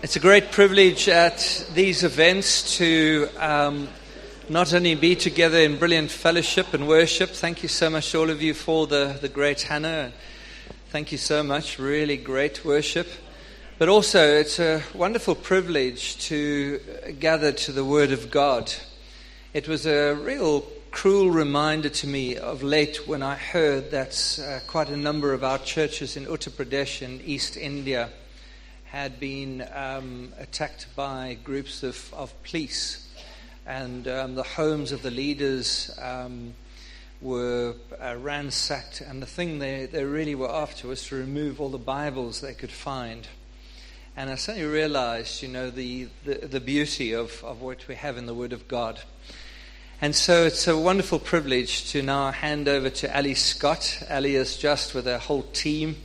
It's a great privilege at these events to um, not only be together in brilliant fellowship and worship. Thank you so much, all of you, for the, the great Hannah. Thank you so much. Really great worship. But also, it's a wonderful privilege to gather to the Word of God. It was a real cruel reminder to me of late when I heard that uh, quite a number of our churches in Uttar Pradesh in East India had been um, attacked by groups of, of police, and um, the homes of the leaders um, were uh, ransacked. And the thing they, they really were after was to remove all the Bibles they could find. And I suddenly realized, you know, the, the, the beauty of, of what we have in the Word of God. And so it's a wonderful privilege to now hand over to Ali Scott. Ali is just with a whole team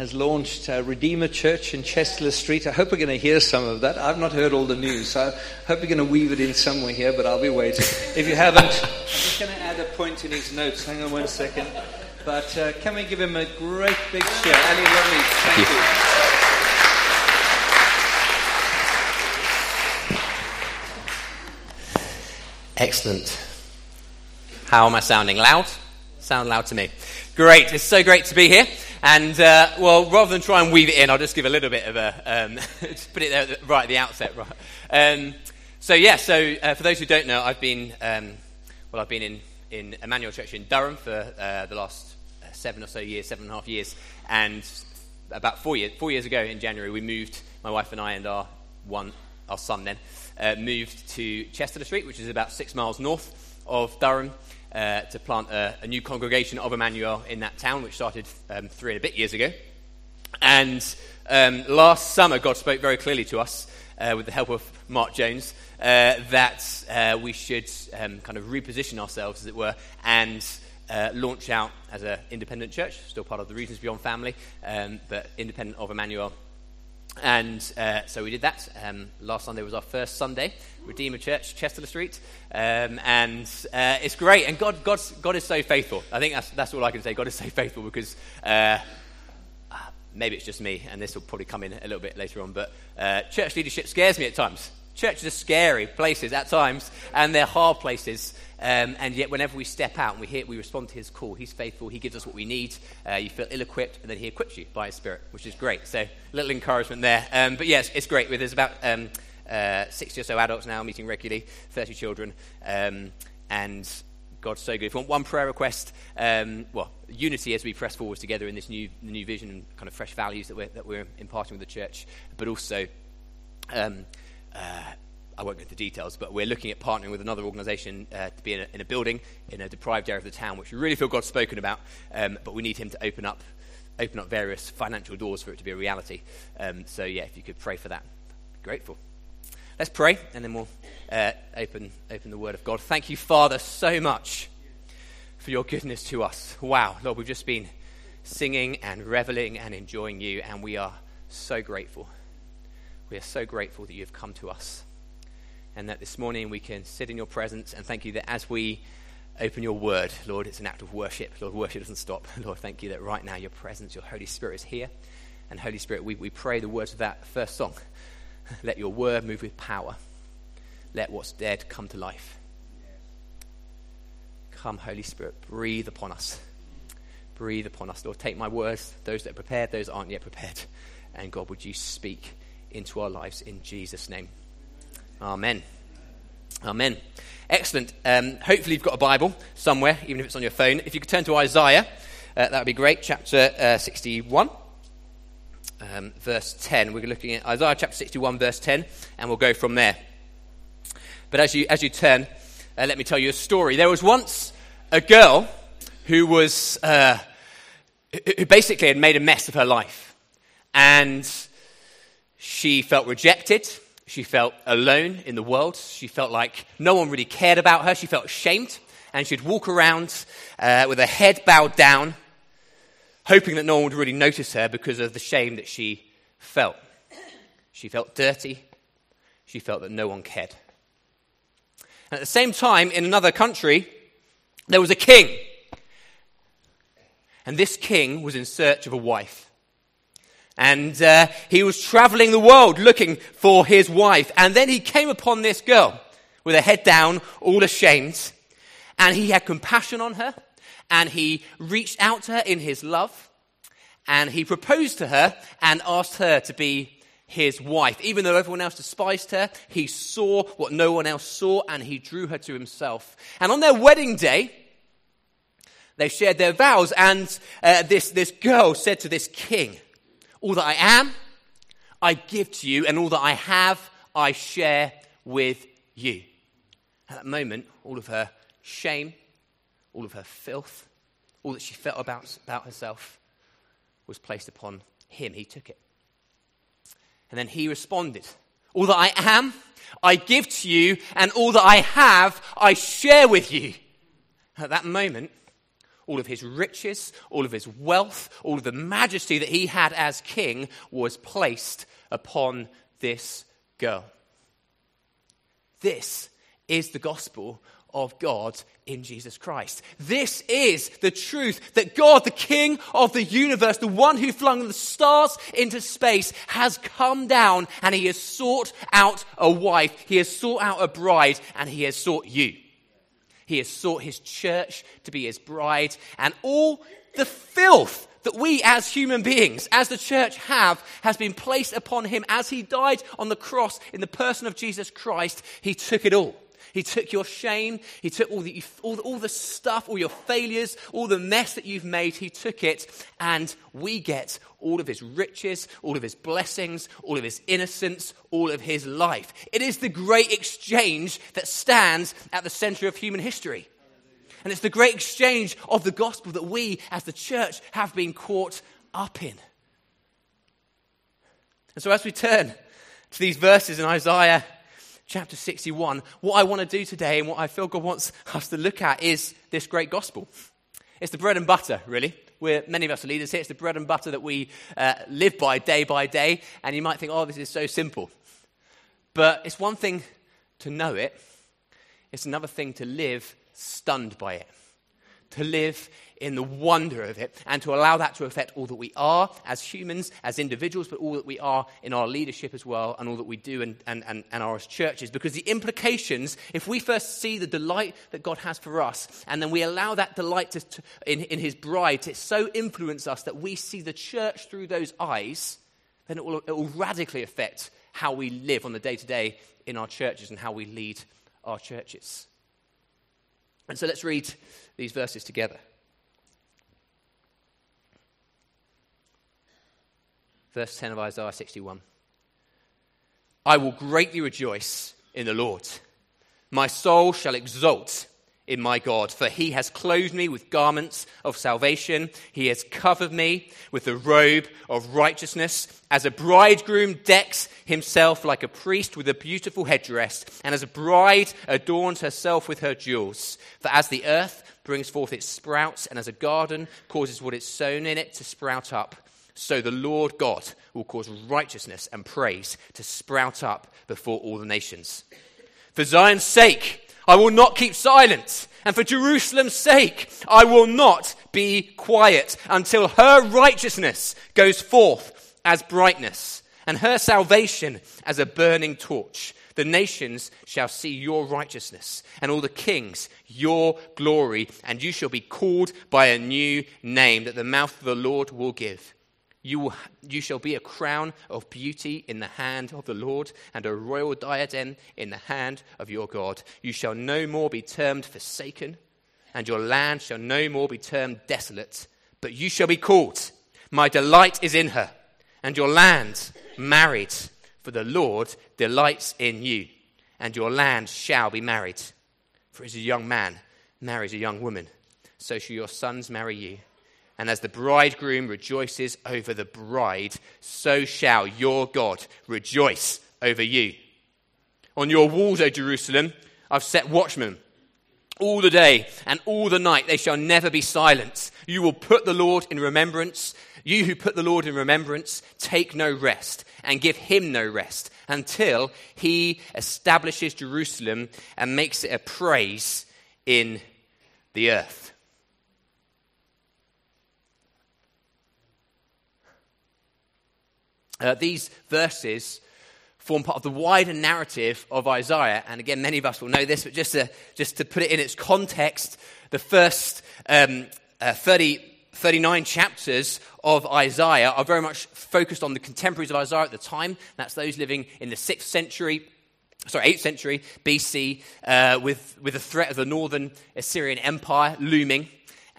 has launched Redeemer Church in Chester-le-Street. I hope we're going to hear some of that. I've not heard all the news, so I hope you're going to weave it in somewhere here, but I'll be waiting. If you haven't, I'm just going to add a point in his notes. Hang on one second. But uh, can we give him a great big cheer? Ali, lovely. Thank, Thank you. Excellent. How am I sounding? Loud? Sound loud to me. Great. It's so great to be here. And, uh, well, rather than try and weave it in, I'll just give a little bit of a, um, put it there right at the outset. Right. Um, so, yeah, so uh, for those who don't know, I've been, um, well, I've been in, in Emmanuel Church in Durham for uh, the last seven or so years, seven and a half years. And about four years, four years ago in January, we moved, my wife and I and our one, our son then, uh, moved to Chester-le-Street, which is about six miles north of Durham uh, to plant a, a, new congregation of Emmanuel in that town, which started um, three and a bit years ago. And um, last summer, God spoke very clearly to us uh, with the help of Mark Jones uh, that uh, we should um, kind of reposition ourselves, as it were, and launch out as an independent church, still part of the Regions Beyond family, um, but independent of Emmanuel and uh, so we did that. Um, last Sunday was our first Sunday, Redeemer Church, Chester-le-Street. Um, and uh, it's great. And God, God's, God is so faithful. I think that's, that's all I can say. God is so faithful because uh, maybe it's just me, and this will probably come in a little bit later on, but uh, church leadership scares me at times. Churches are scary places at times, and they're hard places. Um, and yet, whenever we step out and we hear, we respond to His call, He's faithful. He gives us what we need. Uh, you feel ill-equipped, and then He equips you by His Spirit, which is great. So, a little encouragement there. Um, but yes, it's great. There's about um, uh, 60 or so adults now meeting regularly, 30 children, um, and God's so good. If you want one prayer request, um, well, unity as we press forward together in this new, new vision and kind of fresh values that we're, that we're imparting with the church, but also. Um, uh, I won't go into details, but we're looking at partnering with another organisation uh, to be in a, in a, building in a deprived area of the town, which we really feel God's spoken about, um, but we need Him to open up, open up various financial doors for it to be a reality. Um, so, yeah, if you could pray for that, be grateful. Let's pray, and then we'll uh, open, open the Word of God. Thank you, Father, so much for your goodness to us. Wow, Lord, we've just been singing and reveling and enjoying you, and we are so grateful. We are so grateful that you've come to us and that this morning we can sit in your presence and thank you that as we open your word, Lord, it's an act of worship. Lord, worship doesn't stop. Lord, thank you that right now your presence, your Holy Spirit is here. And Holy Spirit, we, we pray the words of that first song. Let your word move with power. Let what's dead come to life. Come, Holy Spirit, breathe upon us. Breathe upon us, Lord. Take my words, those that are prepared, those that aren't yet prepared. And God, would you speak into our lives in Jesus' name. Amen. Amen. Excellent. Um, hopefully, you've got a Bible somewhere, even if it's on your phone. If you could turn to Isaiah, uh, that would be great. Chapter uh, 61, um, verse 10. We're looking at Isaiah chapter 61, verse 10, and we'll go from there. But as you, as you turn, uh, let me tell you a story. There was once a girl who was, uh, who basically had made a mess of her life. And she felt rejected. She felt alone in the world. She felt like no one really cared about her. She felt ashamed. And she'd walk around uh, with her head bowed down, hoping that no one would really notice her because of the shame that she felt. She felt dirty. She felt that no one cared. And at the same time, in another country, there was a king. And this king was in search of a wife. And uh, he was traveling the world looking for his wife. And then he came upon this girl with her head down, all ashamed. And he had compassion on her. And he reached out to her in his love. And he proposed to her and asked her to be his wife. Even though everyone else despised her, he saw what no one else saw and he drew her to himself. And on their wedding day, they shared their vows. And uh, this, this girl said to this king, all that I am, I give to you, and all that I have, I share with you. At that moment, all of her shame, all of her filth, all that she felt about, about herself was placed upon him. He took it. And then he responded All that I am, I give to you, and all that I have, I share with you. At that moment, all of his riches, all of his wealth, all of the majesty that he had as king was placed upon this girl. This is the gospel of God in Jesus Christ. This is the truth that God, the King of the universe, the one who flung the stars into space, has come down and he has sought out a wife, he has sought out a bride, and he has sought you. He has sought his church to be his bride, and all the filth that we as human beings, as the church have, has been placed upon him as he died on the cross in the person of Jesus Christ. He took it all. He took your shame. He took all the, all, all the stuff, all your failures, all the mess that you've made. He took it, and we get all of his riches, all of his blessings, all of his innocence, all of his life. It is the great exchange that stands at the center of human history. And it's the great exchange of the gospel that we, as the church, have been caught up in. And so, as we turn to these verses in Isaiah chapter 61, what I want to do today and what I feel God wants us to look at is this great gospel. It's the bread and butter, really. We're, many of us are leaders here. It's the bread and butter that we uh, live by day by day. And you might think, oh, this is so simple. But it's one thing to know it, it's another thing to live stunned by it to live in the wonder of it and to allow that to affect all that we are as humans, as individuals, but all that we are in our leadership as well and all that we do and, and, and, and as churches. Because the implications, if we first see the delight that God has for us and then we allow that delight to, to, in, in His bride to so influence us that we see the church through those eyes, then it will, it will radically affect how we live on the day to day in our churches and how we lead our churches. And so let's read these verses together. Verse 10 of Isaiah 61. I will greatly rejoice in the Lord. My soul shall exult in my God, for he has clothed me with garments of salvation. He has covered me with the robe of righteousness, as a bridegroom decks himself like a priest with a beautiful headdress, and as a bride adorns herself with her jewels. For as the earth brings forth its sprouts, and as a garden causes what is sown in it to sprout up, so the Lord God will cause righteousness and praise to sprout up before all the nations. For Zion's sake, I will not keep silent. And for Jerusalem's sake, I will not be quiet until her righteousness goes forth as brightness and her salvation as a burning torch. The nations shall see your righteousness, and all the kings your glory, and you shall be called by a new name that the mouth of the Lord will give. You, will, you shall be a crown of beauty in the hand of the Lord, and a royal diadem in the hand of your God. You shall no more be termed forsaken, and your land shall no more be termed desolate, but you shall be called, My delight is in her, and your land married, for the Lord delights in you, and your land shall be married. For as a young man marries a young woman, so shall your sons marry you. And as the bridegroom rejoices over the bride, so shall your God rejoice over you. On your walls, O Jerusalem, I've set watchmen all the day and all the night. They shall never be silent. You will put the Lord in remembrance. You who put the Lord in remembrance, take no rest and give him no rest until he establishes Jerusalem and makes it a praise in the earth. uh, these verses form part of the wider narrative of Isaiah. And again, many of us will know this, but just to, just to put it in its context, the first um, uh, 30, 39 chapters of Isaiah are very much focused on the contemporaries of Isaiah at the time. That's those living in the 6th century, sorry, 8th century BC, uh, with, with the threat of the northern Assyrian Empire looming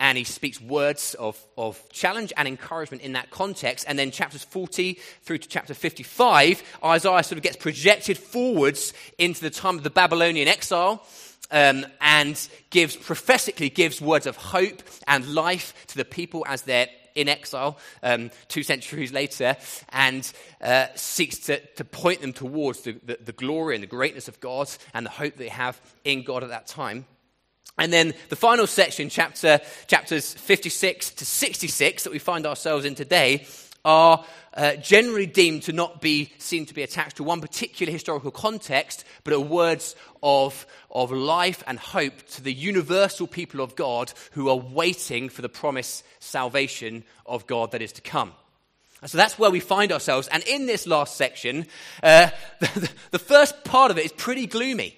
and he speaks words of, of challenge and encouragement in that context. And then chapters 40 through to chapter 55, Isaiah sort of gets projected forwards into the time of the Babylonian exile. Um, and gives prophetically gives words of hope and life to the people as they're in exile um, two centuries later and uh, seeks to, to, point them towards the, the, the glory and the greatness of God and the hope they have in God at that time. And then the final section, chapter, chapters 56 to 66, that we find ourselves in today, are uh, generally deemed to not be seen to be attached to one particular historical context, but are words of, of life and hope to the universal people of God who are waiting for the promised salvation of God that is to come. so that's where we find ourselves. And in this last section, uh, the, the first part of it is pretty gloomy.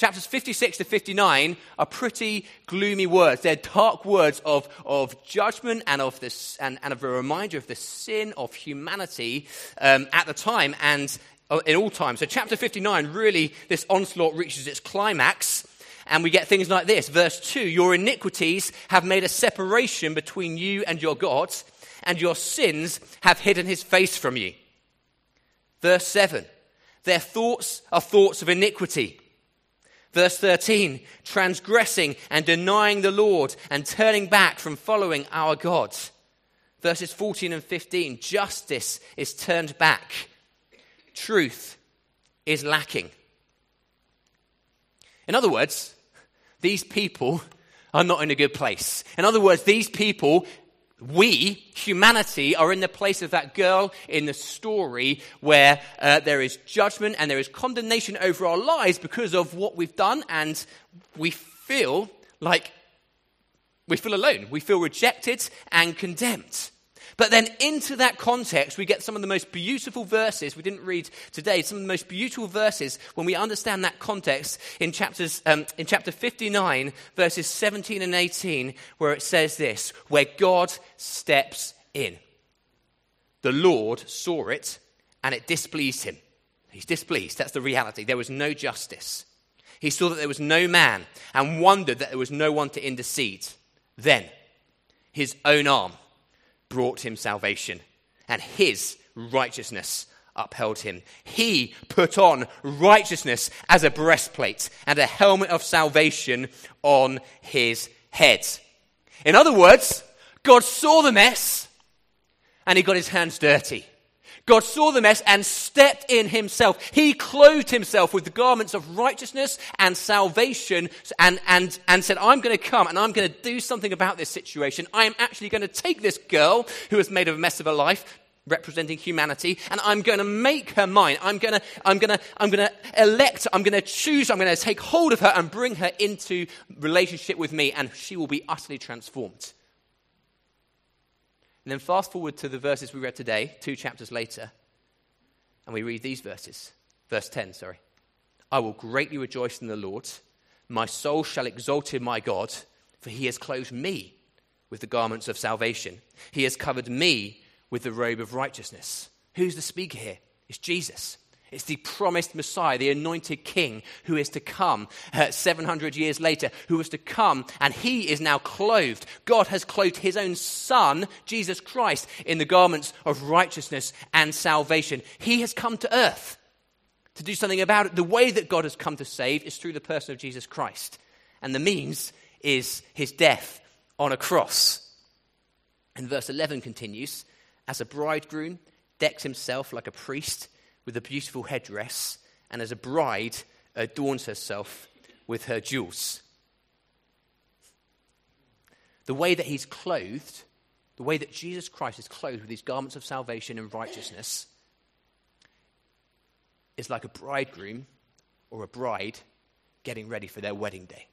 Chapters 56 to 59 are pretty gloomy words. They're dark words of, of judgment and of, this, and, and of a reminder of the sin of humanity um, at the time and uh, in all time. So, chapter 59, really, this onslaught reaches its climax. And we get things like this. Verse 2 Your iniquities have made a separation between you and your God, and your sins have hidden his face from you. Verse 7 Their thoughts are thoughts of iniquity. Verse 13, transgressing and denying the Lord and turning back from following our God. Verses 14 and 15, justice is turned back, truth is lacking. In other words, these people are not in a good place. In other words, these people we, humanity, are in the place of that girl in the story where uh, there is judgment and there is condemnation over our lives because of what we've done, and we feel like we feel alone. We feel rejected and condemned. But then into that context, we get some of the most beautiful verses we didn't read today, some of the most beautiful verses when we understand that context in, chapters, um, in chapter 59, verses 17 and 18, where it says this, where God steps in. The Lord saw it and it displeased him. He's displeased. That's the reality. There was no justice. He saw that there was no man and wondered that there was no one to intercede. Then his own arm brought him salvation, and his righteousness upheld him. He put on righteousness as a breastplate and a helmet of salvation on his head. In other words, God saw the mess and he got his hands dirty. God saw the mess and stepped in himself. He clothed himself with the garments of righteousness and salvation and, and, and said, I'm going to come and I'm going to do something about this situation. I am actually going to take this girl who has made a mess of her life, representing humanity, and I'm going to make her mine. I'm going to, I'm going to, I'm going to elect, I'm going to choose, I'm going to take hold of her and bring her into relationship with me, and she will be utterly transformed. And then fast forward to the verses we read today, two chapters later, and we read these verses. Verse 10, sorry. I will greatly rejoice in the Lord. My soul shall exalt in my God, for he has clothed me with the garments of salvation. He has covered me with the robe of righteousness. Who's the speaker here? It's Jesus. It's the promised Messiah, the anointed king who is to come uh, 700 years later, who is to come, and he is now clothed. God has clothed his own son, Jesus Christ, in the garments of righteousness and salvation. He has come to earth to do something about it. The way that God has come to save is through the person of Jesus Christ, and the means is his death on a cross. And verse 11 continues As a bridegroom decks himself like a priest with a beautiful headdress, and as a bride adorns herself with her jewels. The way that he's clothed, the way that Jesus Christ is clothed with these garments of salvation and righteousness, is like a bridegroom or a bride getting ready for their wedding day.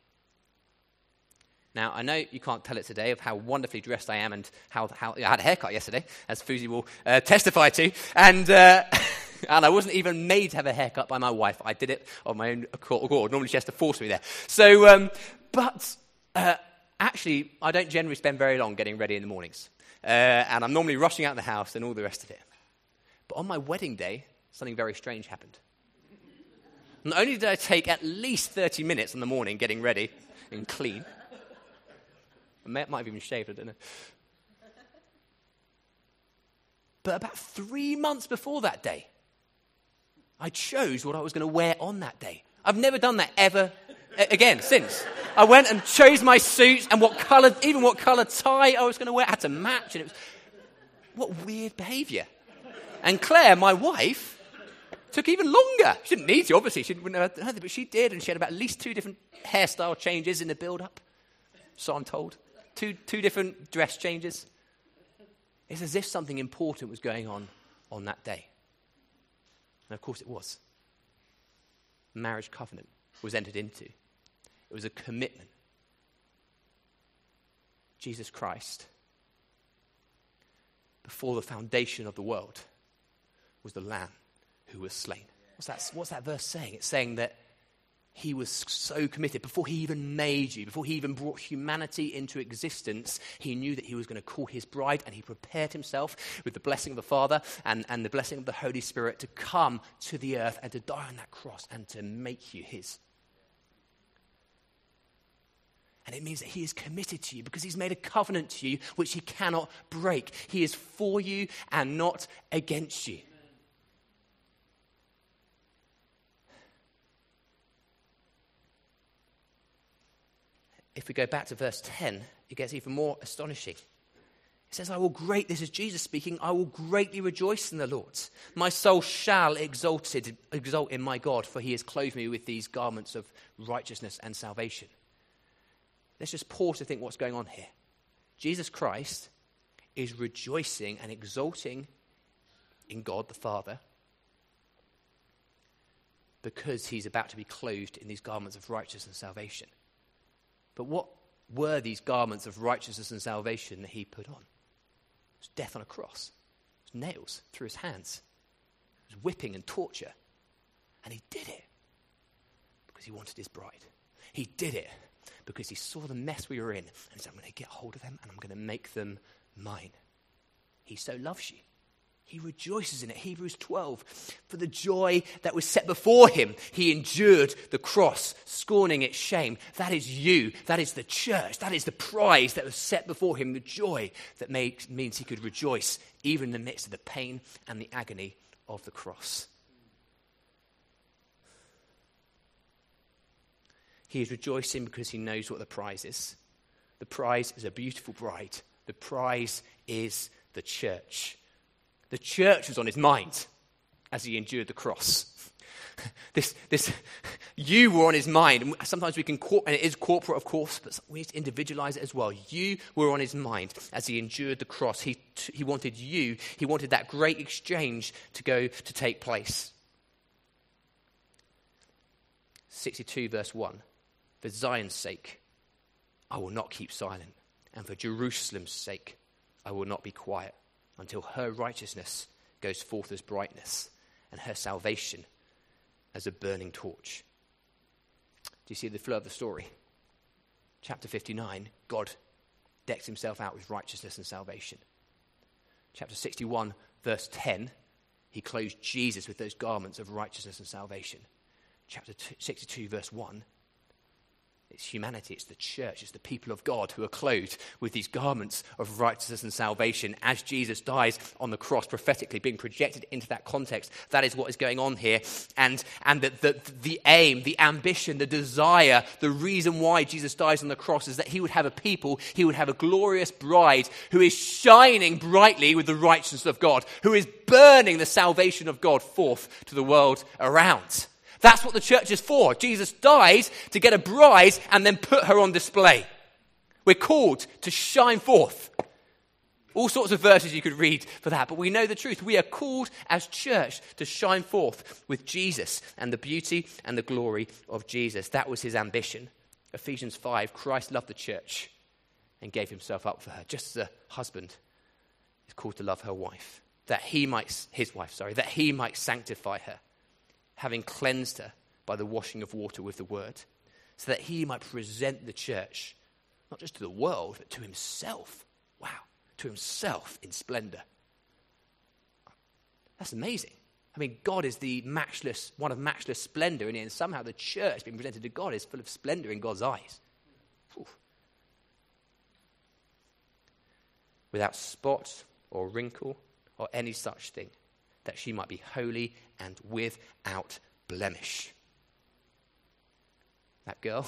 Now, I know you can't tell it today of how wonderfully dressed I am and how, how I had a haircut yesterday, as Fuzi will uh, testify to. And, uh, and I wasn't even made to have a haircut by my wife. I did it on my own accord. Normally, she has to force me there. So, um, but uh, actually, I don't generally spend very long getting ready in the mornings. Uh, and I'm normally rushing out of the house and all the rest of it. But on my wedding day, something very strange happened. Not only did I take at least 30 minutes in the morning getting ready and clean, I might have even shaved, I don't know. But about three months before that day, I chose what I was going to wear on that day. I've never done that ever again since. I went and chose my suit and what colour, even what colour tie I was going to wear. I had to match, and it was what weird behaviour. And Claire, my wife, took even longer. She didn't need to, obviously. She wouldn't have heard it, but she did, and she had about at least two different hairstyle changes in the build-up. So I'm told, two two different dress changes. It's as if something important was going on on that day. And of course it was. Marriage covenant was entered into. It was a commitment. Jesus Christ, before the foundation of the world, was the Lamb who was slain. What's that, what's that verse saying? It's saying that he was so committed. Before he even made you, before he even brought humanity into existence, he knew that he was going to call his bride, and he prepared himself with the blessing of the Father and, and the blessing of the Holy Spirit to come to the earth and to die on that cross and to make you his. And it means that he is committed to you because he's made a covenant to you which he cannot break. He is for you and not against you. If we go back to verse 10, it gets even more astonishing. It says, I will great, this is Jesus speaking, I will greatly rejoice in the Lord. My soul shall exalt, it, exalt in my God, for he has clothed me with these garments of righteousness and salvation. Let's just pause to think what's going on here. Jesus Christ is rejoicing and exulting in God the Father because he's about to be clothed in these garments of righteousness and salvation. But what were these garments of righteousness and salvation that he put on? It was death on a cross, it was nails through his hands, it was whipping and torture. And he did it because he wanted his bride. He did it because he saw the mess we were in and said, I'm going to get hold of them and I'm going to make them mine. He so loves you. He rejoices in it. Hebrews 12. For the joy that was set before him, he endured the cross, scorning its shame. That is you. That is the church. That is the prize that was set before him, the joy that makes, means he could rejoice even in the midst of the pain and the agony of the cross. He is rejoicing because he knows what the prize is. The prize is a beautiful bride, the prize is the church. The church was on his mind as he endured the cross. This, this, you were on his mind. Sometimes we can, and it is corporate, of course, but we need to individualize it as well. You were on his mind as he endured the cross. He, he wanted you, he wanted that great exchange to go to take place. 62, verse 1. For Zion's sake, I will not keep silent, and for Jerusalem's sake, I will not be quiet until her righteousness goes forth as brightness and her salvation as a burning torch. Do you see the flow of the story? Chapter 59, God decks himself out with righteousness and salvation. Chapter 61, verse 10, he clothes Jesus with those garments of righteousness and salvation. Chapter 62, verse 1, it's humanity, it's the church, it's the people of God who are clothed with these garments of righteousness and salvation as Jesus dies on the cross, prophetically being projected into that context. That is what is going on here. And, and the, the, the aim, the ambition, the desire, the reason why Jesus dies on the cross is that he would have a people, he would have a glorious bride who is shining brightly with the righteousness of God, who is burning the salvation of God forth to the world around. That's what the church is for. Jesus died to get a bride and then put her on display. We're called to shine forth. All sorts of verses you could read for that, but we know the truth. We are called as church to shine forth with Jesus and the beauty and the glory of Jesus. That was his ambition. Ephesians 5 Christ loved the church and gave himself up for her, just as a husband is called to love her wife, that he might, his wife, sorry, that he might sanctify her, having cleansed her by the washing of water with the word, so that he might present the church not just to the world, but to himself. Wow, to himself in splendor. That's amazing. I mean, God is the matchless, one of matchless splendor, and somehow the church being presented to God is full of splendor in God's eyes. Without spot or wrinkle or any such thing, that she might be holy and without blemish. That girl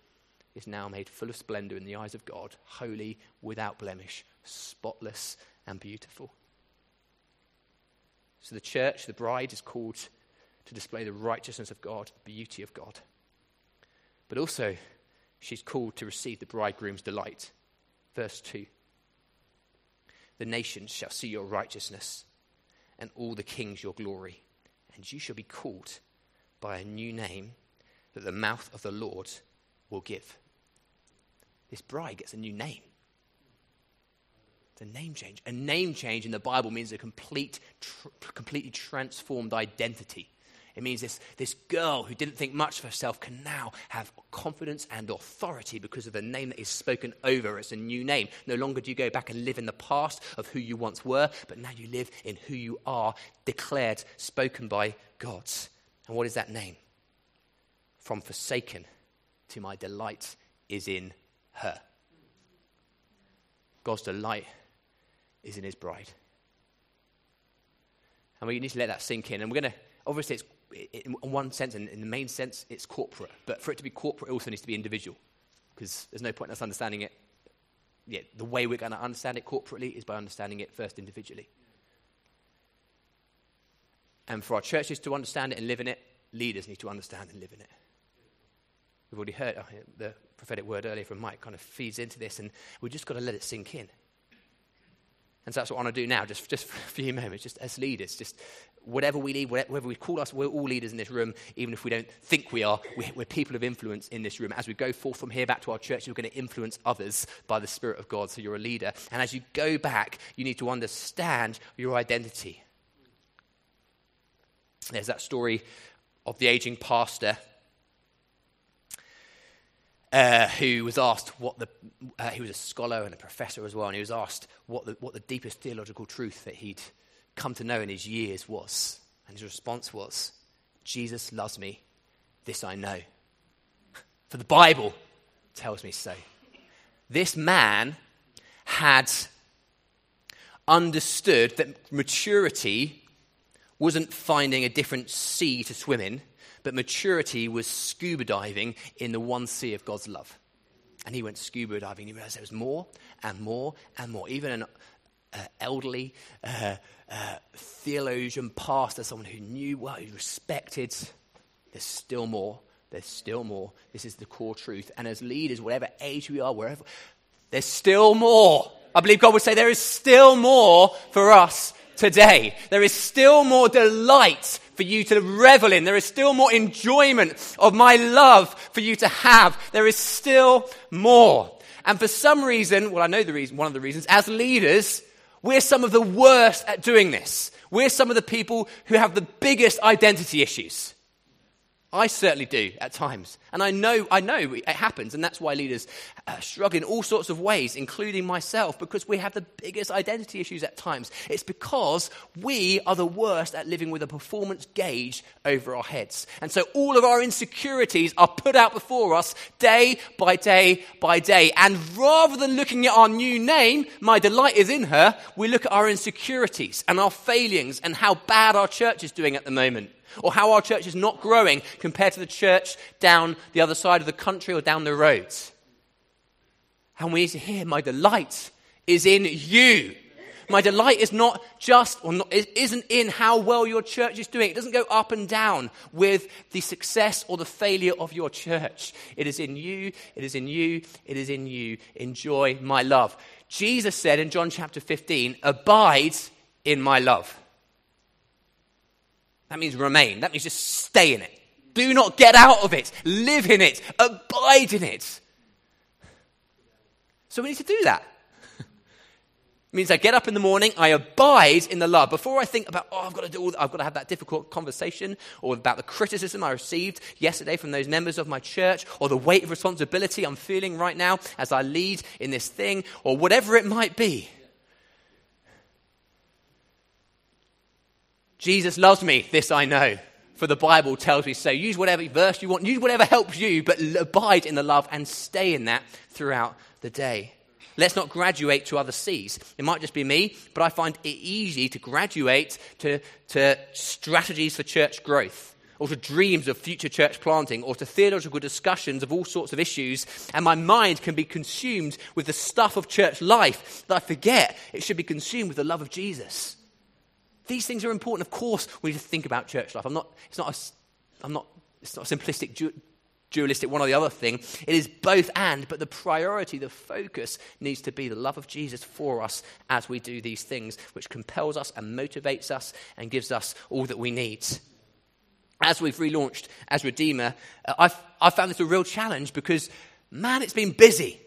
is now made full of splendor in the eyes of God, holy, without blemish, spotless, and beautiful. So the church, the bride, is called to display the righteousness of God, the beauty of God. But also, she's called to receive the bridegroom's delight. Verse 2 The nations shall see your righteousness, and all the kings your glory, and you shall be called by a new name that the mouth of the Lord will give. This bride gets a new name. It's a name change. A name change in the Bible means a complete, tr- completely transformed identity. It means this, this girl who didn't think much of herself can now have confidence and authority because of the name that is spoken over. It's a new name. No longer do you go back and live in the past of who you once were, but now you live in who you are, declared, spoken by God. And what is that name? From forsaken to my delight is in her. God's delight is in his bride. And we need to let that sink in. And we're going to, obviously, it's in one sense, and in the main sense, it's corporate. But for it to be corporate, it also needs to be individual. Because there's no point in us understanding it. Yeah, the way we're going to understand it corporately is by understanding it first individually. And for our churches to understand it and live in it, leaders need to understand and live in it. We've already heard the prophetic word earlier from Mike kind of feeds into this, and we've just got to let it sink in. And so that's what I want to do now, just, just for a few moments, just as leaders, just whatever we lead, whatever we call us, we're all leaders in this room, even if we don't think we are. We're, we're people of influence in this room. As we go forth from here back to our church, we're going to influence others by the Spirit of God. So you're a leader. And as you go back, you need to understand your identity. There's that story of the aging pastor uh, who was asked what the, uh, he was a scholar and a professor as well, and he was asked what the, what the deepest theological truth that he'd come to know in his years was. And his response was, Jesus loves me, this I know. For the Bible tells me so. This man had understood that maturity wasn't finding a different sea to swim in but maturity was scuba diving in the one sea of God's love. And he went scuba diving. He realized there was more and more and more. Even an uh, elderly uh, uh, theologian pastor, someone who knew well, he respected, there's still more. There's still more. This is the core truth. And as leaders, whatever age we are, wherever, there's still more. I believe God would say there is still more for us today. There is still more delight for you to revel in. There is still more enjoyment of my love for you to have. There is still more. And for some reason, well, I know the reason, one of the reasons, as leaders, we're some of the worst at doing this. We're some of the people who have the biggest identity issues. I certainly do at times. And I know, I know it happens, and that's why leaders uh, struggle in all sorts of ways, including myself, because we have the biggest identity issues at times. It's because we are the worst at living with a performance gauge over our heads. And so all of our insecurities are put out before us day by day by day. And rather than looking at our new name, my delight is in her, we look at our insecurities and our failings and how bad our church is doing at the moment or how our church is not growing compared to the church down the other side of the country or down the road. And we need to hear, my delight is in you. My delight is not just, or not, it isn't in how well your church is doing. It doesn't go up and down with the success or the failure of your church. It is in you, it is in you, it is in you. Enjoy my love. Jesus said in John chapter 15, abide in my love. That means remain. That means just stay in it. Do not get out of it. Live in it. Abide in it. So we need to do that. It means I get up in the morning, I abide in the love. Before I think about, oh, I've got to do all I've got to have that difficult conversation, or about the criticism I received yesterday from those members of my church, or the weight of responsibility I'm feeling right now as I lead in this thing, or whatever it might be. Jesus loves me, this I know. For the Bible tells me so. Use whatever verse you want, use whatever helps you, but abide in the love and stay in that throughout the day. Let's not graduate to other seas. It might just be me, but I find it easy to graduate to, to strategies for church growth or to dreams of future church planting, or to theological discussions of all sorts of issues, and my mind can be consumed with the stuff of church life that I forget it should be consumed with the love of Jesus. These things are important. Of course, we need to think about church life. I'm not, it's, not a, I'm not, it's not a simplistic dualistic one or the other thing. It is both and, but the priority, the focus needs to be the love of Jesus for us as we do these things, which compels us and motivates us and gives us all that we need. As we've relaunched as Redeemer, uh, I've, I've found this a real challenge because, man, it's been busy.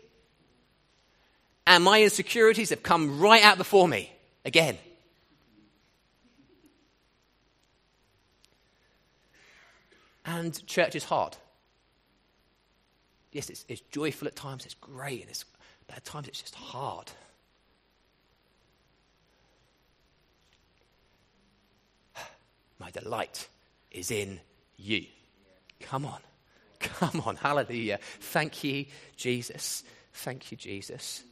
And my insecurities have come right out before me again. And church is hard yes, it's, it's joyful at times, it's great, and it's, but at times it's just hard. My delight is in you. Come on. Come on. Hallelujah. Thank you, Jesus. Thank you, Jesus.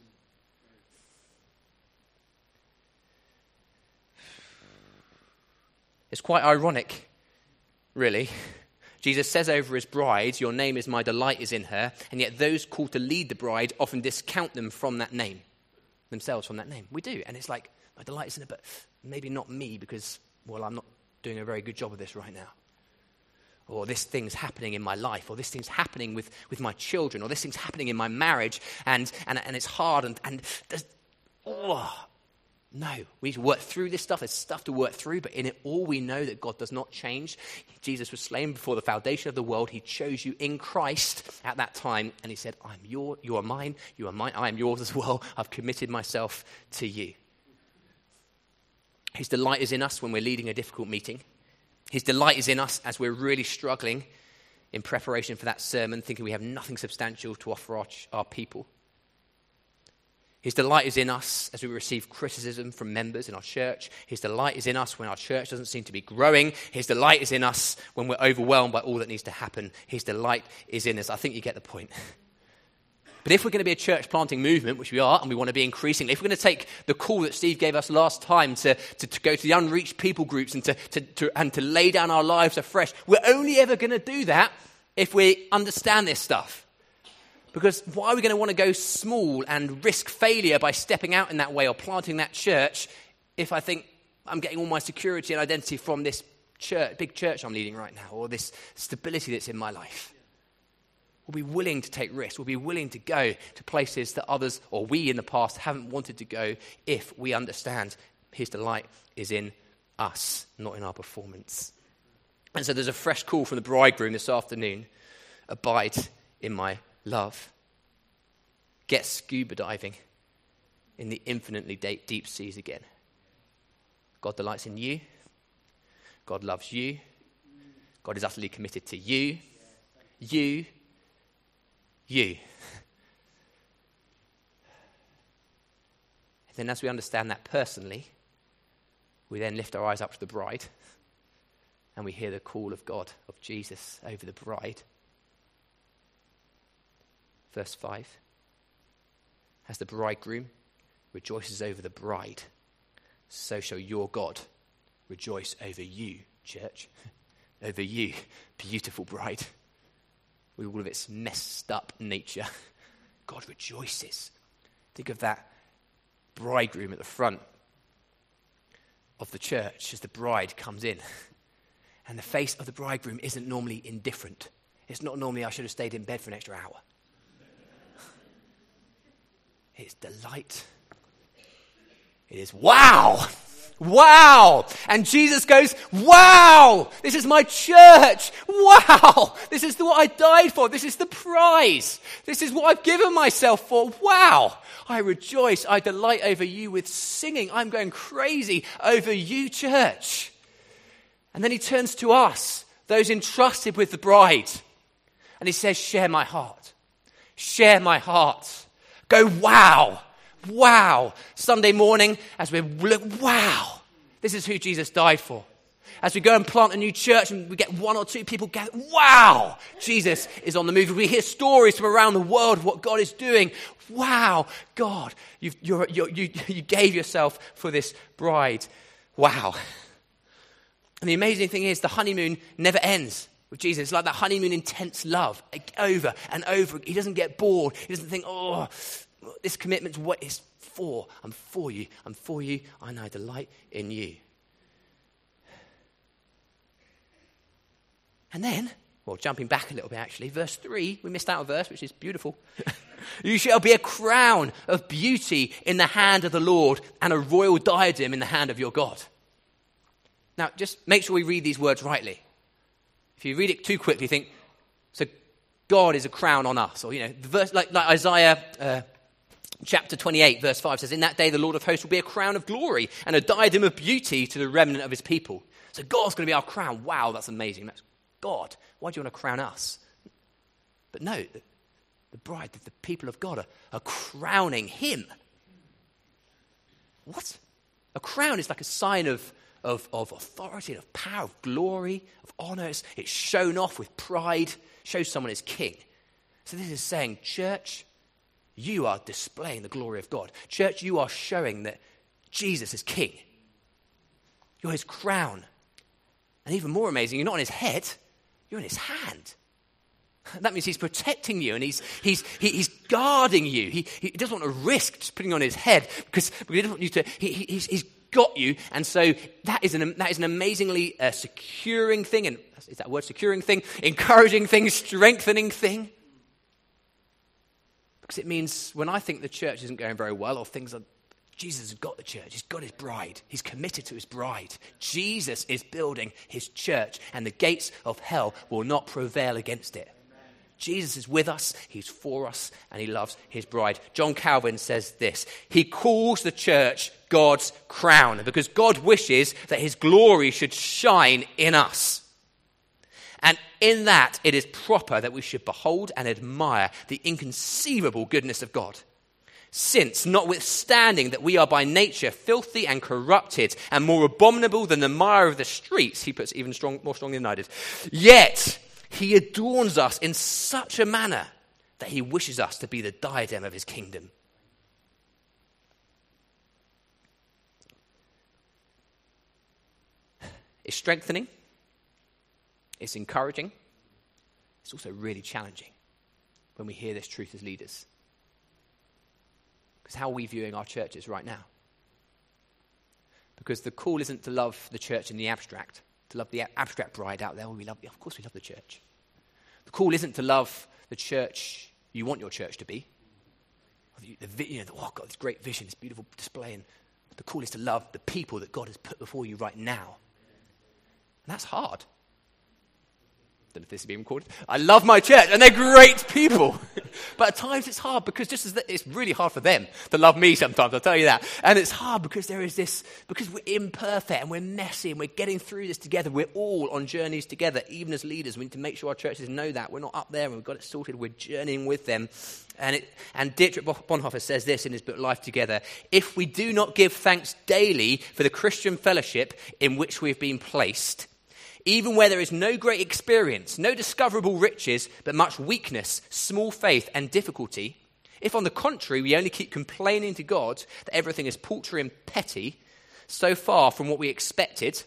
It's quite ironic, really, Jesus says over his bride, Your name is my delight is in her, and yet those called to lead the bride often discount them from that name, themselves from that name. We do, and it's like, My delight is in her, but maybe not me because, well, I'm not doing a very good job of this right now. Or this thing's happening in my life, or this thing's happening with, with my children, or this thing's happening in my marriage, and, and, and it's hard, and, and oh, no, we need to work through this stuff. There's stuff to work through, but in it all, we know that God does not change. Jesus was slain before the foundation of the world. He chose you in Christ at that time, and He said, I'm your, you are mine, you are mine, I am yours as well. I've committed myself to you. His delight is in us when we're leading a difficult meeting. His delight is in us as we're really struggling in preparation for that sermon, thinking we have nothing substantial to offer our, our people. His delight is in us as we receive criticism from members in our church. His delight is in us when our church doesn't seem to be growing. His delight is in us when we're overwhelmed by all that needs to happen. His delight is in us. I think you get the point. But if we're going to be a church planting movement, which we are, and we want to be increasingly, if we're going to take the call that Steve gave us last time to, to, to go to the unreached people groups and to, to, to, and to lay down our lives afresh, we're only ever going to do that if we understand this stuff. Because why are we going to want to go small and risk failure by stepping out in that way or planting that church if I think I'm getting all my security and identity from this church, big church I'm leading right now or this stability that's in my life? We'll be willing to take risks. We'll be willing to go to places that others or we in the past haven't wanted to go if we understand His delight is in us, not in our performance. And so there's a fresh call from the bridegroom this afternoon abide in my love. Get scuba diving in the infinitely deep seas again. God delights in you. God loves you. God is utterly committed to you. You. You. And then, as we understand that personally, we then lift our eyes up to the bride and we hear the call of God, of Jesus, over the bride. Verse 5 As the bridegroom rejoices over the bride, so shall your God rejoice over you, church, over you, beautiful bride, with all of its messed up nature. God rejoices. Think of that bridegroom at the front of the church as the bride comes in. And the face of the bridegroom isn't normally indifferent. It's not normally, I should have stayed in bed for an extra hour. It's delight. It is wow. Wow. And Jesus goes, Wow, this is my church. Wow, this is what I died for. This is the prize. This is what I've given myself for. Wow. I rejoice. I delight over you with singing. I'm going crazy over you, church. And then he turns to us, those entrusted with the bride, and he says, Share my heart. Share my heart. Go, wow. Wow. Sunday morning, as we look, wow. This is who Jesus died for. As we go and plant a new church and we get one or two people gather, wow, Jesus is on the move. We hear stories from around the world what God is doing. Wow, God, you you you gave yourself for this bride. Wow. And the amazing thing is, the honeymoon never ends with Jesus. It's like that honeymoon intense love over and over. He doesn't get bored. He doesn't think, oh, this commitment's what it's for. I'm for you. I'm for you. I know delight in you. And then, well, jumping back a little bit actually, verse 3, we missed out a verse which is beautiful. you shall be a crown of beauty in the hand of the Lord and a royal diadem in the hand of your God. Now, just make sure we read these words rightly. If you read it too quickly, you think, so God is a crown on us. Or, you know, verse, like, like Isaiah uh, chapter 28, verse 5 says, In that day the Lord of hosts will be a crown of glory and a diadem of beauty to the remnant of his people. So God's going to be our crown. Wow, that's amazing. That's God. Why do you want to crown us? But no, the, the bride, the, the people of God are, are crowning him. What? A crown is like a sign of of, of authority and of power, of glory, of honors. It's shown off with pride, shows someone is king. So this is saying, church, you are displaying the glory of God. Church, you are showing that Jesus is king. You're his crown. And even more amazing, you're not on his head, you're in his hand. That means he's protecting you and he's, he's, he, he's guarding you. He, he doesn't want to risk putting on his head because, because he doesn't want you to, he, he's, he's got you. And so that is an, that is an amazingly uh, securing thing. And is that word securing thing? Encouraging thing, strengthening thing. Because it means when I think the church isn't going very well or things are, Jesus has got the church. He's got his bride. He's committed to his bride. Jesus is building his church, and the gates of hell will not prevail against it. Jesus is with us, he's for us, and he loves his bride. John Calvin says this He calls the church God's crown because God wishes that his glory should shine in us. And in that, it is proper that we should behold and admire the inconceivable goodness of God. Since, notwithstanding that we are by nature filthy and corrupted and more abominable than the mire of the streets, he puts even strong, more strongly than I did, yet he adorns us in such a manner that he wishes us to be the diadem of his kingdom. It's strengthening, it's encouraging, it's also really challenging when we hear this truth as leaders. Because how are we viewing our churches right now? Because the call isn't to love the church in the abstract, to love the abstract bride out there. Oh, we love, of course, we love the church. The call isn't to love the church you want your church to be. The, you know, oh, God, this great vision, this beautiful display. And the call is to love the people that God has put before you right now. And that's hard don't know if this is being recorded. I love my church, and they're great people. but at times it's hard because just as the, it's really hard for them to love me sometimes, I'll tell you that. And it's hard because there is this, because we're imperfect and we're messy and we're getting through this together. We're all on journeys together, even as leaders. We need to make sure our churches know that. We're not up there and we've got it sorted. We're journeying with them. And, it, and Dietrich Bonhoeffer says this in his book Life Together If we do not give thanks daily for the Christian fellowship in which we've been placed, even where there is no great experience, no discoverable riches, but much weakness, small faith, and difficulty, if on the contrary we only keep complaining to God that everything is paltry and petty, so far from what we expected,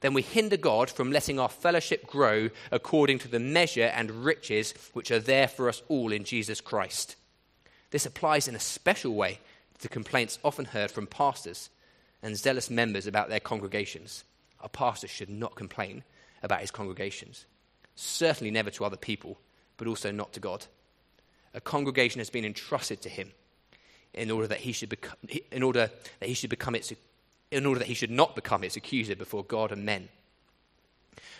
then we hinder God from letting our fellowship grow according to the measure and riches which are there for us all in Jesus Christ. This applies in a special way to complaints often heard from pastors and zealous members about their congregations a pastor should not complain about his congregations. Certainly never to other people, but also not to God. A congregation has been entrusted to him in order that he should become, in order that he should become its in order that he should not become its accuser before God and men.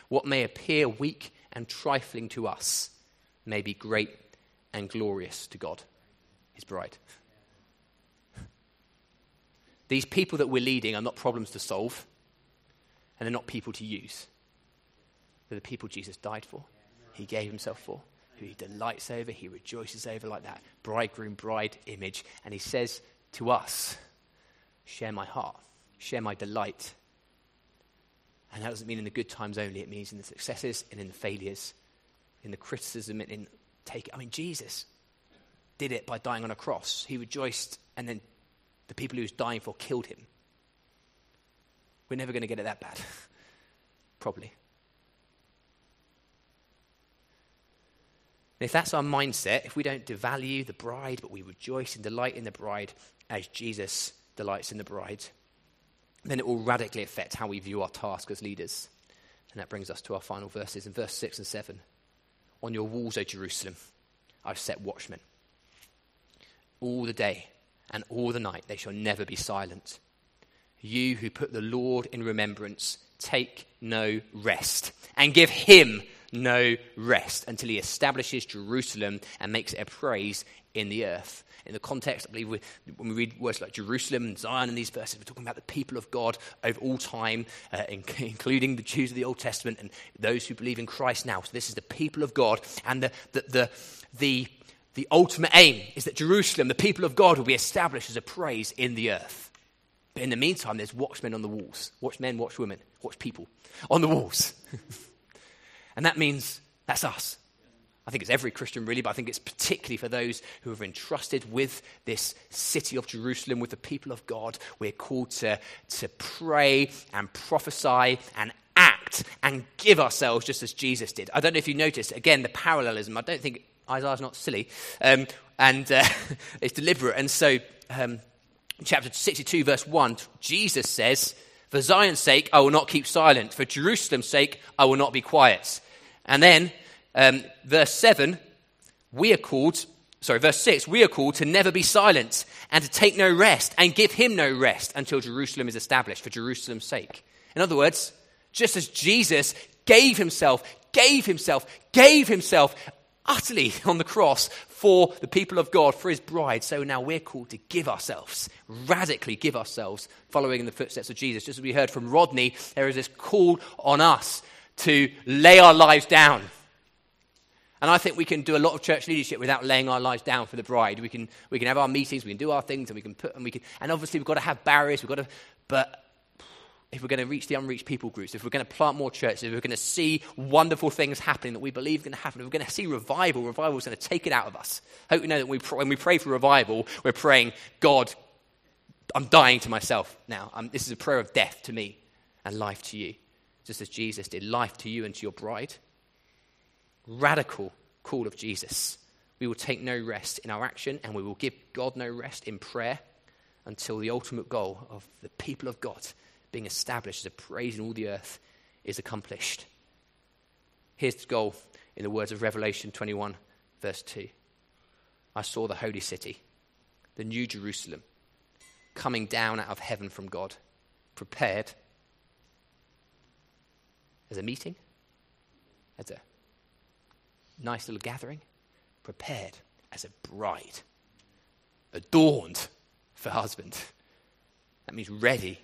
What may appear weak and trifling to us may be great and glorious to God, his bride. These people that we're leading are not problems to solve, and they're not people to use. They're the people Jesus died for, he gave himself for, who he delights over, he rejoices over, like that bridegroom bride image. And he says to us, Share my heart, share my delight. And that doesn't mean in the good times only, it means in the successes and in the failures, in the criticism and in take. I mean, Jesus did it by dying on a cross. He rejoiced, and then the people he was dying for killed him. We're never going to get it that bad. Probably. And if that's our mindset, if we don't devalue the bride, but we rejoice and delight in the bride as Jesus delights in the bride, then it will radically affect how we view our task as leaders. And that brings us to our final verses in verse 6 and 7. On your walls, O Jerusalem, I've set watchmen. All the day and all the night they shall never be silent. You who put the Lord in remembrance, take no rest, and give him no rest until he establishes Jerusalem and makes it a praise in the earth. In the context, I believe we, when we read words like Jerusalem and Zion in these verses, we're talking about the people of God over all time, uh, including the Jews of the Old Testament and those who believe in Christ now. So this is the people of God, and the, the, the, the, the ultimate aim is that Jerusalem, the people of God, will be established as a praise in the earth. But in the meantime, there's watchmen on the walls. Watch men, watch women, watch people on the walls. And that means that's us. I think it's every Christian, really, but I think it's particularly for those who have entrusted with this city of Jerusalem, with the people of God. We're called to, to pray and prophesy and act and give ourselves just as Jesus did. I don't know if you noticed, again, the parallelism. I don't think Isaiah's not silly, um, and uh, it's deliberate. And so, um, chapter 62, verse 1, Jesus says, For Zion's sake, I will not keep silent. For Jerusalem's sake, I will not be quiet. And then, um, verse 7, we are called, sorry, verse 6, we are called to never be silent and to take no rest and give him no rest until Jerusalem is established for Jerusalem's sake. In other words, just as Jesus gave himself, gave himself, gave himself utterly on the cross for the people of God, for his bride, so now we're called to give ourselves, radically give ourselves, following in the footsteps of Jesus. Just as we heard from Rodney, there is this call on us to lay our lives down. And I think we can do a lot of church leadership without laying our lives down for the bride. We can, we can have our meetings, we can do our things, and we can put, and we can, and obviously we've got to have barriers, we've got to, but if we're going to reach the unreached people groups, if we're going to plant more churches, if we're going to see wonderful things happening that we believe are going to happen, if we're going to see revival, revival is going to take it out of us. Hope you know that when we pray for revival, we're praying, God, I'm dying to myself now. I'm, this is a prayer of death to me and life to you just as Jesus did, life to you and to your bride. Radical call of Jesus. We will take no rest in our action and we will give God no rest in prayer until the ultimate goal of the people of God being established as a praise in all the earth is accomplished. Here's the goal in the words of Revelation 21, verse 2. I saw the holy city, the new Jerusalem, coming down out of heaven from God, prepared as a meeting, as a nice little gathering, prepared as a bride, adorned for husband. That means ready.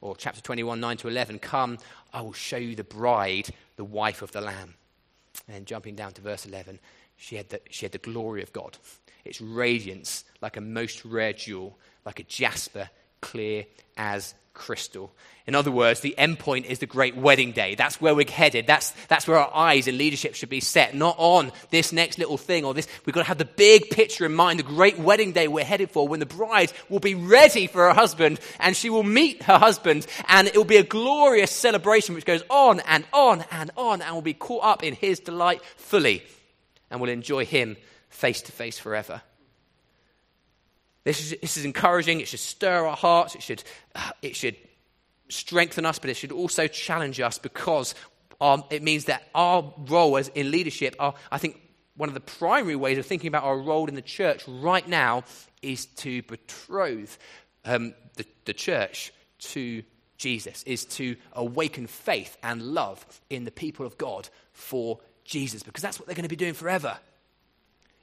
Or chapter 21, 9 to 11, come, I will show you the bride, the wife of the Lamb. And jumping down to verse 11, she had the, she had the glory of God. Its radiance like a most rare jewel, like a jasper, clear as crystal. In other words, the end point is the great wedding day. That's where we're headed. That's, that's where our eyes in leadership should be set, not on this next little thing or this. We've got to have the big picture in mind, the great wedding day we're headed for when the bride will be ready for her husband and she will meet her husband and it will be a glorious celebration which goes on and on and on and will be caught up in his delight fully and will enjoy him face to face forever. This is, this is encouraging. It should stir our hearts. It should, uh, it should strengthen us, but it should also challenge us because um, it means that our role as in leadership, are, I think one of the primary ways of thinking about our role in the church right now is to betroth um, the, the church to Jesus, is to awaken faith and love in the people of God for Jesus, because that's what they're going to be doing forever.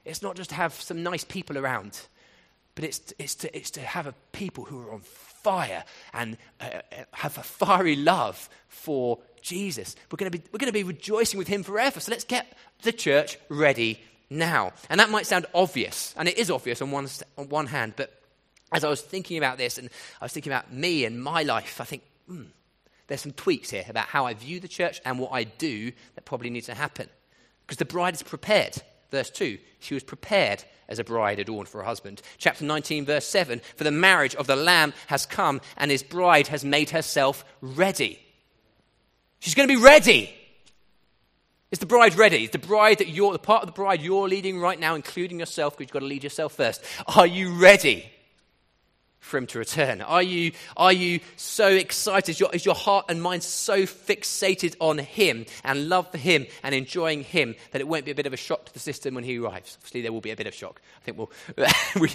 It's not just to have some nice people around, but it's, it's, to, it's to have a people who are on fire and uh, uh have a fiery love for Jesus. We're going, to be, we're going to be rejoicing with him forever. So let's get the church ready now. And that might sound obvious, and it is obvious on one, on one hand, but as I was thinking about this and I was thinking about me and my life, I think, hmm, there's some tweaks here about how I view the church and what I do that probably needs to happen. Because the bride is prepared. Verse 2 She was prepared as a bride adorned for her husband. Chapter 19, verse 7 For the marriage of the Lamb has come, and his bride has made herself ready. She's going to be ready. Is the bride ready? Is the bride that you're, the part of the bride you're leading right now, including yourself, because you've got to lead yourself first, are you ready? For him to return? Are you, are you so excited? Is your, is your heart and mind so fixated on him and love for him and enjoying him that it won't be a bit of a shock to the system when he arrives? Obviously, there will be a bit of shock. I think, we'll, we,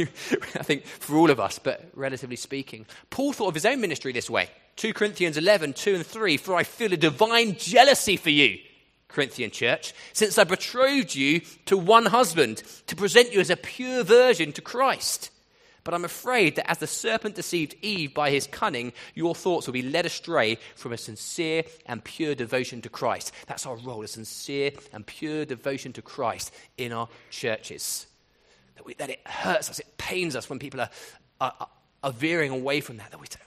I think for all of us, but relatively speaking. Paul thought of his own ministry this way 2 Corinthians 11, 2 and 3 For I feel a divine jealousy for you. Corinthian church, since I betrothed you to one husband to present you as a pure virgin to Christ. But I'm afraid that as the serpent deceived Eve by his cunning, your thoughts will be led astray from a sincere and pure devotion to Christ. That's our role, a sincere and pure devotion to Christ in our churches. That, we, that it hurts us, it pains us when people are, are, are veering away from that. That we say,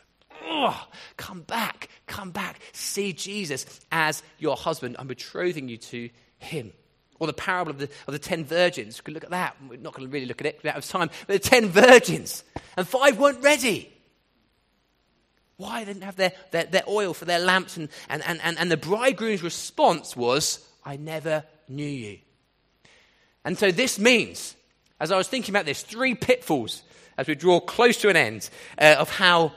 oh, come back, come back. See Jesus as your husband. I'm betrothing you to him. Or the parable of the, of the ten virgins. We could look at that. We're not going to really look at it we're out of time. But the ten virgins, and five weren't ready. Why? They didn't have their, their, their oil for their lamps. And, and, and, and, and the bridegroom's response was, I never knew you. And so this means, as I was thinking about this, three pitfalls as we draw close to an end uh, of how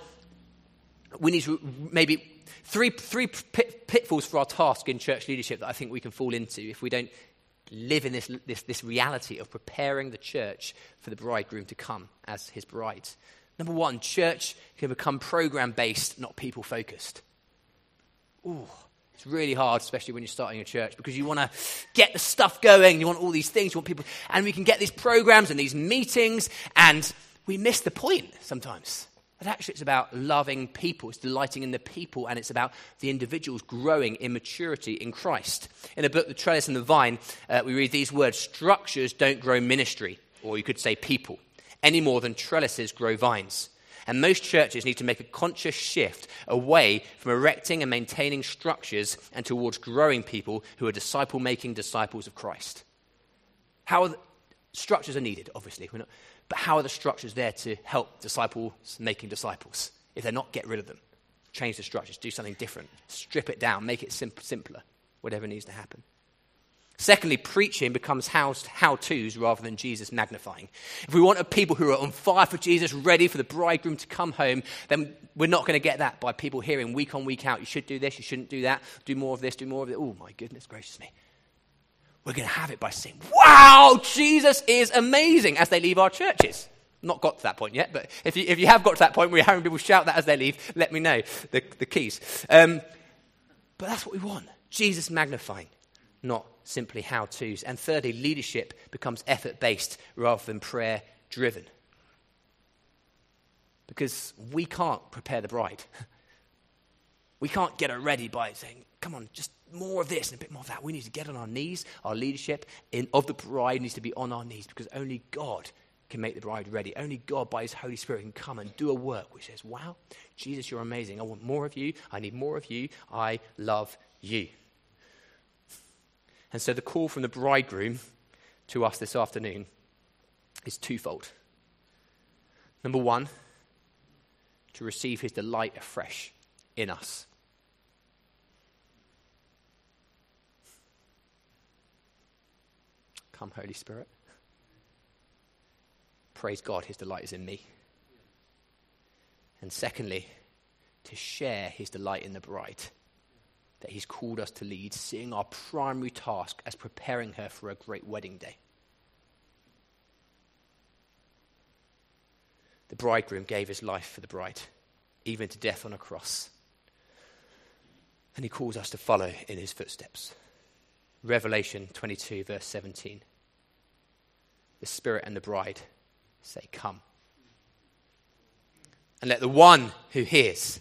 we need to maybe three, three pitfalls for our task in church leadership that I think we can fall into if we don't live in this, this, this reality of preparing the church for the bridegroom to come as his bride. Number one, church can become program based, not people focused. Ooh, it's really hard, especially when you're starting a church, because you want to get the stuff going. You want all these things. You want people, and we can get these programs and these meetings, and we miss the point sometimes. But actually, it's about loving people. It's delighting in the people, and it's about the individuals growing in maturity in Christ. In the book, The Trellis and the Vine, uh, we read these words Structures don't grow ministry, or you could say people, any more than trellises grow vines. And most churches need to make a conscious shift away from erecting and maintaining structures and towards growing people who are disciple making disciples of Christ. How the, structures are needed, obviously. We're not, but how are the structures there to help disciples making disciples? If they're not, get rid of them. Change the structures, do something different, strip it down, make it sim- simpler, whatever needs to happen. Secondly, preaching becomes how to's rather than Jesus magnifying. If we want a people who are on fire for Jesus, ready for the bridegroom to come home, then we're not going to get that by people hearing week on, week out, you should do this, you shouldn't do that, do more of this, do more of it. Oh, my goodness gracious me. We're going to have it by saying, wow, Jesus is amazing as they leave our churches. Not got to that point yet, but if you, if you have got to that point where you're having people shout that as they leave, let me know the, the keys. Um, but that's what we want Jesus magnifying, not simply how to's. And thirdly, leadership becomes effort based rather than prayer driven. Because we can't prepare the bride. We can't get her ready by saying, come on, just more of this and a bit more of that. We need to get on our knees. Our leadership in, of the bride needs to be on our knees because only God can make the bride ready. Only God, by His Holy Spirit, can come and do a work which says, Wow, Jesus, you're amazing. I want more of you. I need more of you. I love you. And so the call from the bridegroom to us this afternoon is twofold. Number one, to receive his delight afresh in us. Come, Holy Spirit. Praise God, His delight is in me. And secondly, to share His delight in the bride that He's called us to lead, seeing our primary task as preparing her for a great wedding day. The bridegroom gave his life for the bride. even to death on a cross. And he calls us to follow in his footsteps. Revelation 22, verse 17. The Spirit and the bride say, Come. And let the one who hears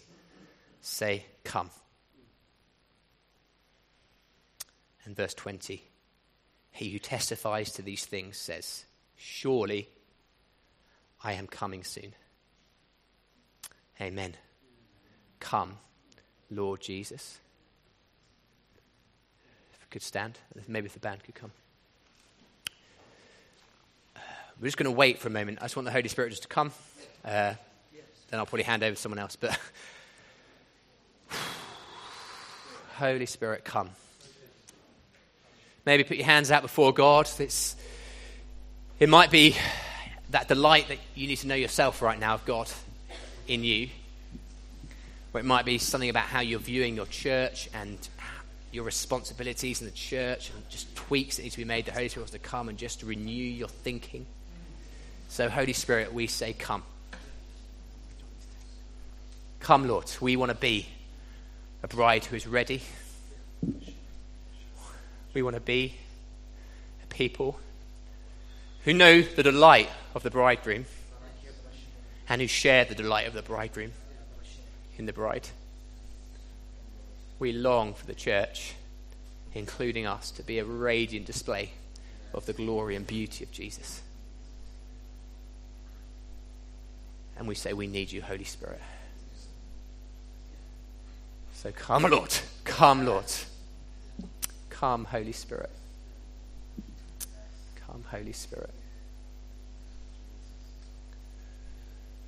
say, Come. And verse 20 He who testifies to these things says, Surely I am coming soon. Amen. Come, Lord Jesus. If we could stand, maybe if the band could come. We're just going to wait for a moment. I just want the Holy Spirit just to come. Uh, then I'll probably hand over to someone else. But Holy Spirit, come. Maybe put your hands out before God. It's, it might be that delight that you need to know yourself right now of God in you. Or it might be something about how you're viewing your church and your responsibilities in the church and just tweaks that need to be made. The Holy Spirit wants to come and just renew your thinking. So, Holy Spirit, we say, Come. Come, Lord. We want to be a bride who is ready. We want to be a people who know the delight of the bridegroom and who share the delight of the bridegroom in the bride. We long for the church, including us, to be a radiant display of the glory and beauty of Jesus. And we say, We need you, Holy Spirit. So come, Lord. Come, Lord. Come, Holy Spirit. Come, Holy Spirit.